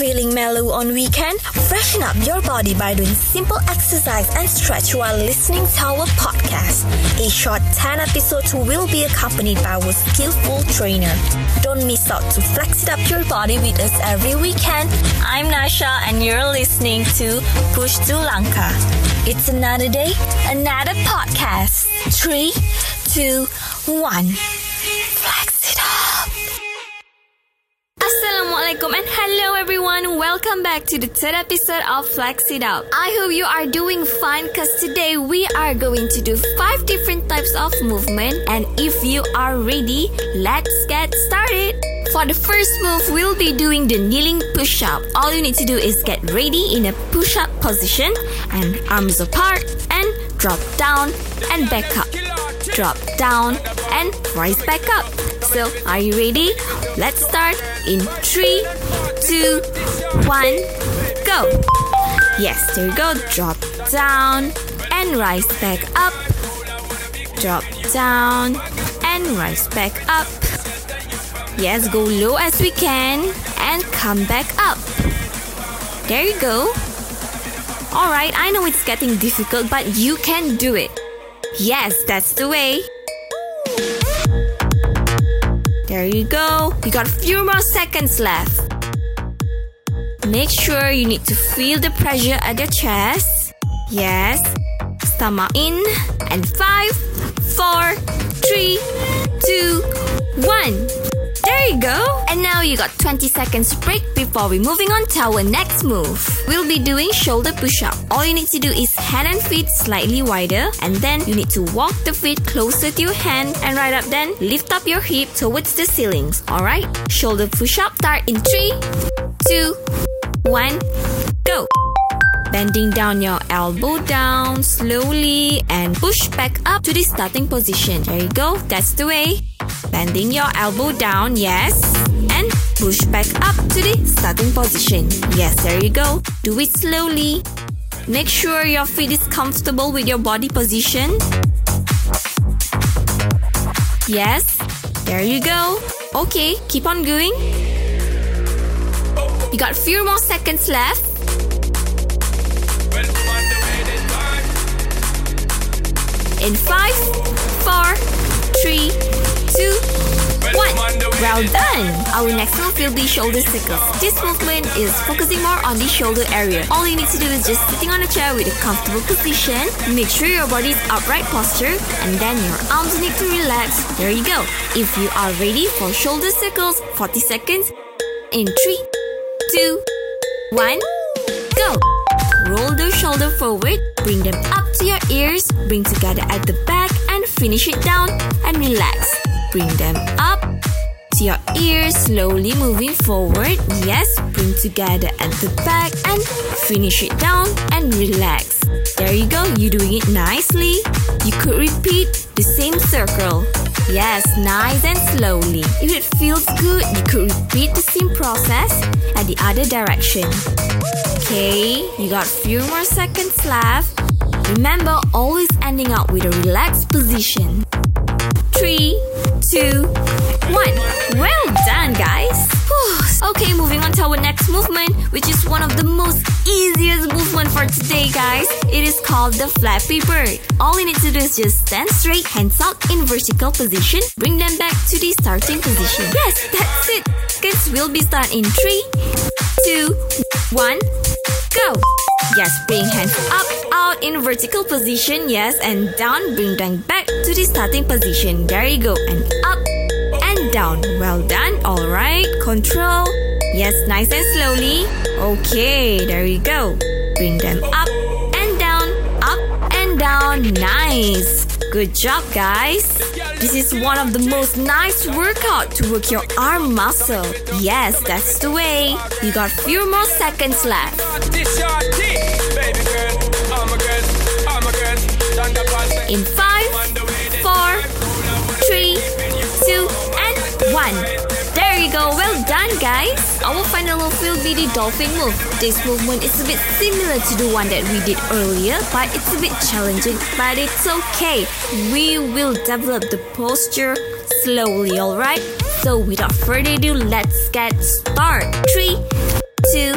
Feeling mellow on weekend? Freshen up your body by doing simple exercise and stretch while listening to our podcast. A short 10 episodes will be accompanied by our skillful trainer. Don't miss out to flex it up your body with us every weekend. I'm Nasha and you're listening to Push to Lanka. It's another day, another podcast. Three, two, one. Flex And hello everyone. Welcome back to the third episode of Flex It Up. I hope you are doing fine because today we are going to do five different types of movement and if you are ready, let's get started. For the first move, we'll be doing the kneeling push up. All you need to do is get ready in a push up position and arms apart and drop down and back up. Drop down and rise back up. So, are you ready? Let's start in three, two, one, go. Yes, there you go. Drop down and rise back up. Drop down and rise back up. Yes, go low as we can and come back up. There you go. Alright, I know it's getting difficult, but you can do it. Yes, that's the way. There you go. You got a few more seconds left. Make sure you need to feel the pressure at your chest. Yes. Stomach in. And five, four, three, two, one. There you go. And now you got 20 seconds break before we moving on to our next move. We'll be doing shoulder push-up. All you need to do is hand and feet slightly wider and then you need to walk the feet closer to your hand and right up then lift up your hip towards the ceilings. Alright? Shoulder push-up start in 3, 2, 1, go. Bending down your elbow down slowly and push back up to the starting position. There you go. That's the way. Bending your elbow down, yes. And push back up to the starting position. Yes, there you go. Do it slowly. Make sure your feet is comfortable with your body position. Yes, there you go. Okay, keep on going. You got a few more seconds left. In five, four, three, two, one. Well done! Our next move will be shoulder circles. This movement is focusing more on the shoulder area. All you need to do is just sitting on a chair with a comfortable position. Make sure your body is upright posture and then your arms need to relax. There you go. If you are ready for shoulder circles, 40 seconds. In 3, 2, 1, go! Roll the shoulder forward, bring them up to your ears, bring together at the back and finish it down and relax. Bring them up to your ears, slowly moving forward. Yes, bring together at the back and finish it down and relax. There you go, you're doing it nicely. You could repeat the same circle. Yes, nice and slowly. If it feels good, you could repeat the same process at the other direction. Okay, you got few more seconds left. Remember, always ending up with a relaxed position. Three, two, one. Well done, guys. Okay, moving on to our next movement, which is one of the most easiest movement for today, guys. It is called the flappy bird. All you need to do is just stand straight, hands out in vertical position, bring them back to the starting position. Yes, that's it. Kids will be start in three, two, one, go. Yes, bring hands up, out in vertical position, yes, and down, bring them back to the starting position. There you go, and up and down. Well done, alright, control. Yes, nice and slowly. Okay, there you go. Bring them up and down, up and down. Nice. Good job, guys. This is one of the most nice workout to work your arm muscle. Yes, that's the way. You got few more seconds left. In five, four, three, two, and one go. Well done, guys. Our final move will be the dolphin move. This movement is a bit similar to the one that we did earlier, but it's a bit challenging, but it's okay. We will develop the posture slowly, alright? So without further ado, let's get started. Three, two,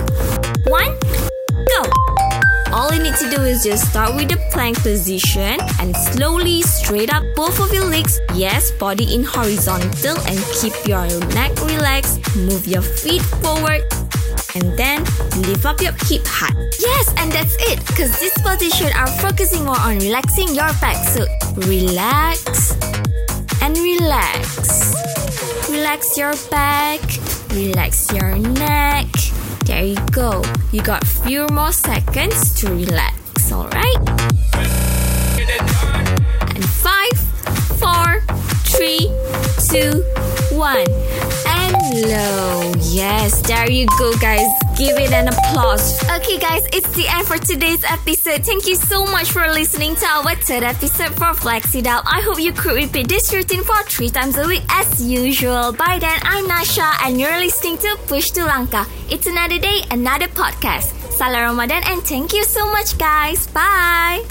one, go! Need to do is just start with the plank position and slowly straight up both of your legs. Yes, body in horizontal and keep your neck relaxed. Move your feet forward and then lift up your hip high. Yes, and that's it. Cause this position are focusing more on relaxing your back. So relax and relax. Relax your back, relax your neck. Go. You got few more seconds to relax, alright? And five, four, three, two, one. And low. Yes, there you go, guys. Give it an applause. Okay, guys, it's the end for today's episode. Thank you so much for listening to our third episode for Flex It Up. I hope you could repeat this routine for three times a week as usual. By then, I'm Nasha, and you're listening to Push to Langkah. It's another day, another podcast. Salam Ramadan, and thank you so much, guys. Bye.